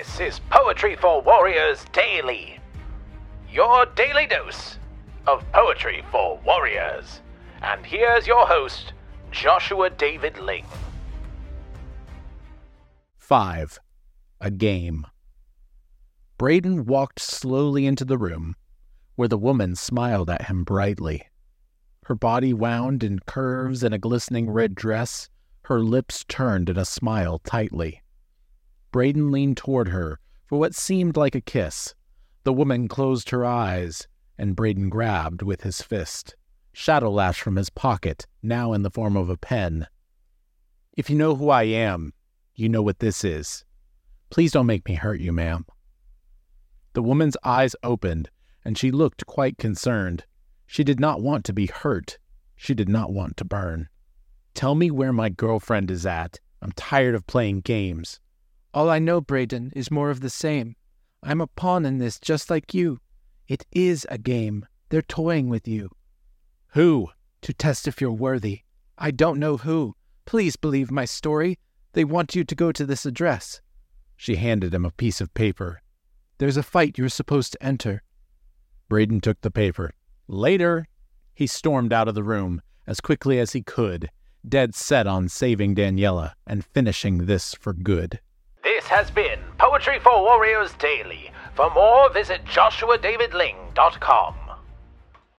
This is Poetry for Warriors Daily, your daily dose of poetry for warriors. And here's your host, Joshua David Ling. 5. A Game. Braden walked slowly into the room, where the woman smiled at him brightly. Her body wound in curves in a glistening red dress, her lips turned in a smile tightly. Braden leaned toward her for what seemed like a kiss. The woman closed her eyes, and Braden grabbed with his fist. Shadowlash from his pocket, now in the form of a pen. If you know who I am, you know what this is. Please don't make me hurt you, ma'am. The woman's eyes opened, and she looked quite concerned. She did not want to be hurt. She did not want to burn. Tell me where my girlfriend is at. I'm tired of playing games. All I know, Braden, is more of the same. I'm a pawn in this just like you. It is a game. They're toying with you. Who? To test if you're worthy. I don't know who. Please believe my story. They want you to go to this address. She handed him a piece of paper. There's a fight you're supposed to enter. Braden took the paper. Later, he stormed out of the room as quickly as he could, dead set on saving Daniella and finishing this for good. This has been Poetry for Warriors Daily. For more, visit joshuadavidling.com.